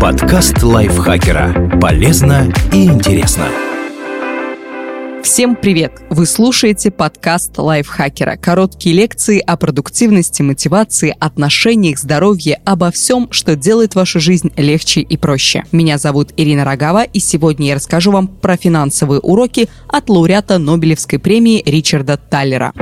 Подкаст лайфхакера. Полезно и интересно. Всем привет! Вы слушаете подкаст лайфхакера. Короткие лекции о продуктивности, мотивации, отношениях, здоровье, обо всем, что делает вашу жизнь легче и проще. Меня зовут Ирина Рогава, и сегодня я расскажу вам про финансовые уроки от лауреата Нобелевской премии Ричарда Таллера.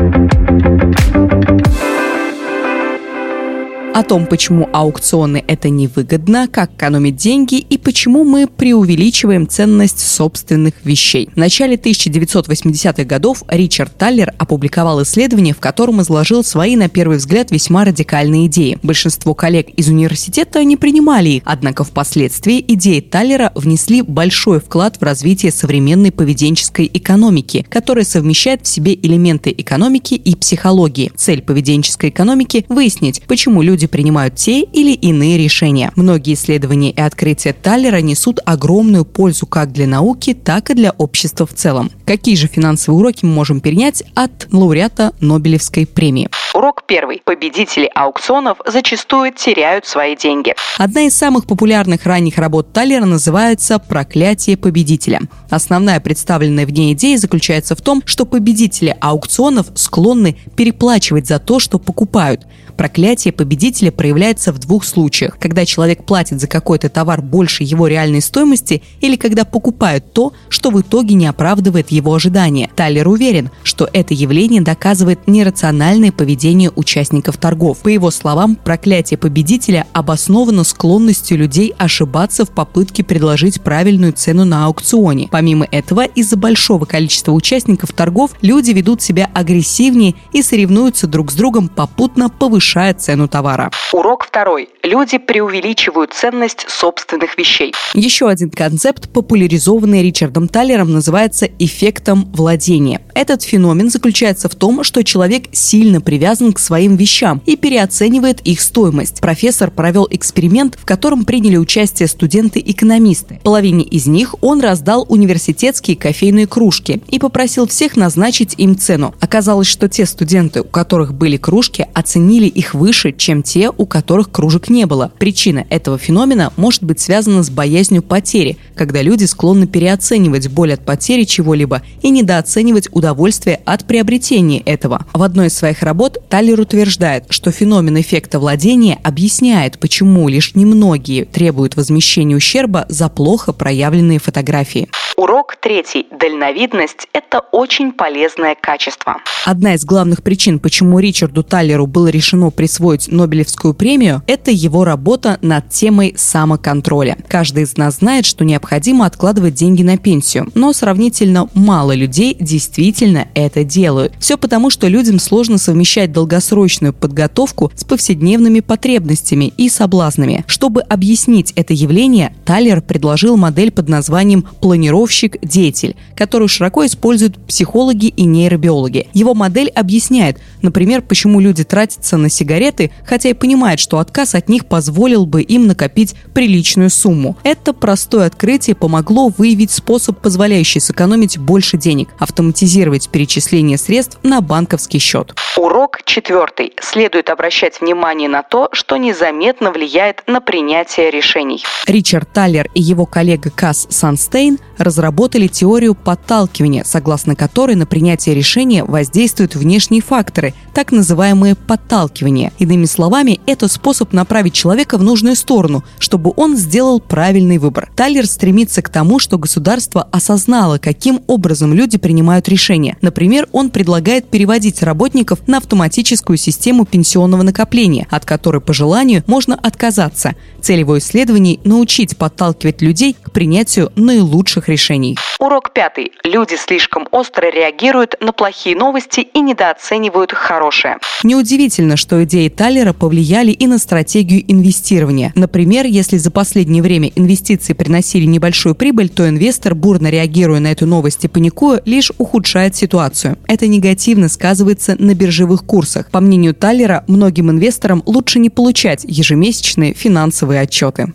О том, почему аукционы это невыгодно, как экономить деньги и почему мы преувеличиваем ценность собственных вещей. В начале 1980-х годов Ричард Таллер опубликовал исследование, в котором изложил свои, на первый взгляд, весьма радикальные идеи. Большинство коллег из университета не принимали их, однако впоследствии идеи Таллера внесли большой вклад в развитие современной поведенческой экономики, которая совмещает в себе элементы экономики и психологии. Цель поведенческой экономики – выяснить, почему люди люди принимают те или иные решения. Многие исследования и открытия Таллера несут огромную пользу как для науки, так и для общества в целом. Какие же финансовые уроки мы можем перенять от лауреата Нобелевской премии? Урок первый. Победители аукционов зачастую теряют свои деньги. Одна из самых популярных ранних работ Таллера называется «Проклятие победителя». Основная представленная в ней идея заключается в том, что победители аукционов склонны переплачивать за то, что покупают. Проклятие победителя проявляется в двух случаях. Когда человек платит за какой-то товар больше его реальной стоимости или когда покупают то, что в итоге не оправдывает его ожидания. Тайлер уверен, что это явление доказывает нерациональное поведение участников торгов. По его словам, проклятие победителя обосновано склонностью людей ошибаться в попытке предложить правильную цену на аукционе. Помимо этого, из-за большого количества участников торгов люди ведут себя агрессивнее и соревнуются друг с другом, попутно повышая цену товара. Урок второй. Люди преувеличивают ценность собственных вещей. Еще один концепт, популяризованный Ричардом Таллером, называется эффектом владения. Этот феномен заключается в том, что человек сильно привязан к своим вещам и переоценивает их стоимость. Профессор провел эксперимент, в котором приняли участие студенты-экономисты. Половине из них он раздал университетские кофейные кружки и попросил всех назначить им цену. Оказалось, что те студенты, у которых были кружки, оценили их выше, чем те, у которых кружек не было. Причина этого феномена может быть связана с боязнью потери, когда люди склонны переоценивать боль от потери чего-либо и недооценивать удовольствие от приобретения этого. В одной из своих работ Таллер утверждает, что феномен эффекта владения объясняет, почему лишь немногие требуют возмещения ущерба за плохо проявленные фотографии. Урок третий. Дальновидность – это очень полезное качество. Одна из главных причин, почему Ричарду Таллеру было решено присвоить Нобелевскую премию, это его работа над темой самоконтроля. Каждый из нас знает, что необходимо откладывать деньги на пенсию, но сравнительно мало людей действительно это делают. Все потому, что людям сложно совмещать долгосрочную подготовку с повседневными потребностями и соблазнами. Чтобы объяснить это явление, Таллер предложил модель под названием планировка планировщик-деятель, которую широко используют психологи и нейробиологи. Его модель объясняет, например, почему люди тратятся на сигареты, хотя и понимают, что отказ от них позволил бы им накопить приличную сумму. Это простое открытие помогло выявить способ, позволяющий сэкономить больше денег, автоматизировать перечисление средств на банковский счет. Урок четвертый. Следует обращать внимание на то, что незаметно влияет на принятие решений. Ричард Таллер и его коллега Касс Санстейн разработали теорию подталкивания, согласно которой на принятие решения воздействуют внешние факторы, так называемые подталкивания. Иными словами, это способ направить человека в нужную сторону, чтобы он сделал правильный выбор. Таллер стремится к тому, что государство осознало, каким образом люди принимают решения. Например, он предлагает переводить работников на автоматическую систему пенсионного накопления, от которой по желанию можно отказаться. Цель его исследований – научить подталкивать людей к принятию наилучших решений. Урок пятый. Люди слишком остро реагируют на плохие новости и недооценивают хорошее. Неудивительно, что идеи Таллера повлияли и на стратегию инвестирования. Например, если за последнее время инвестиции приносили небольшую прибыль, то инвестор, бурно реагируя на эту новость и паникуя, лишь ухудшает ситуацию. Это негативно сказывается на биржевых курсах. По мнению Таллера, многим инвесторам лучше не получать ежемесячные финансовые отчеты.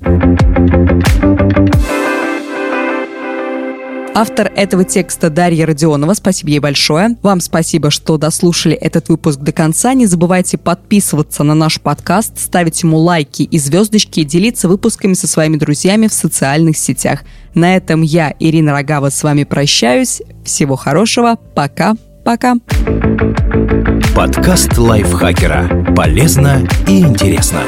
Автор этого текста Дарья Родионова. Спасибо ей большое. Вам спасибо, что дослушали этот выпуск до конца. Не забывайте подписываться на наш подкаст, ставить ему лайки и звездочки и делиться выпусками со своими друзьями в социальных сетях. На этом я, Ирина Рогава, с вами прощаюсь. Всего хорошего. Пока. Пока. Подкаст лайфхакера. Полезно и интересно.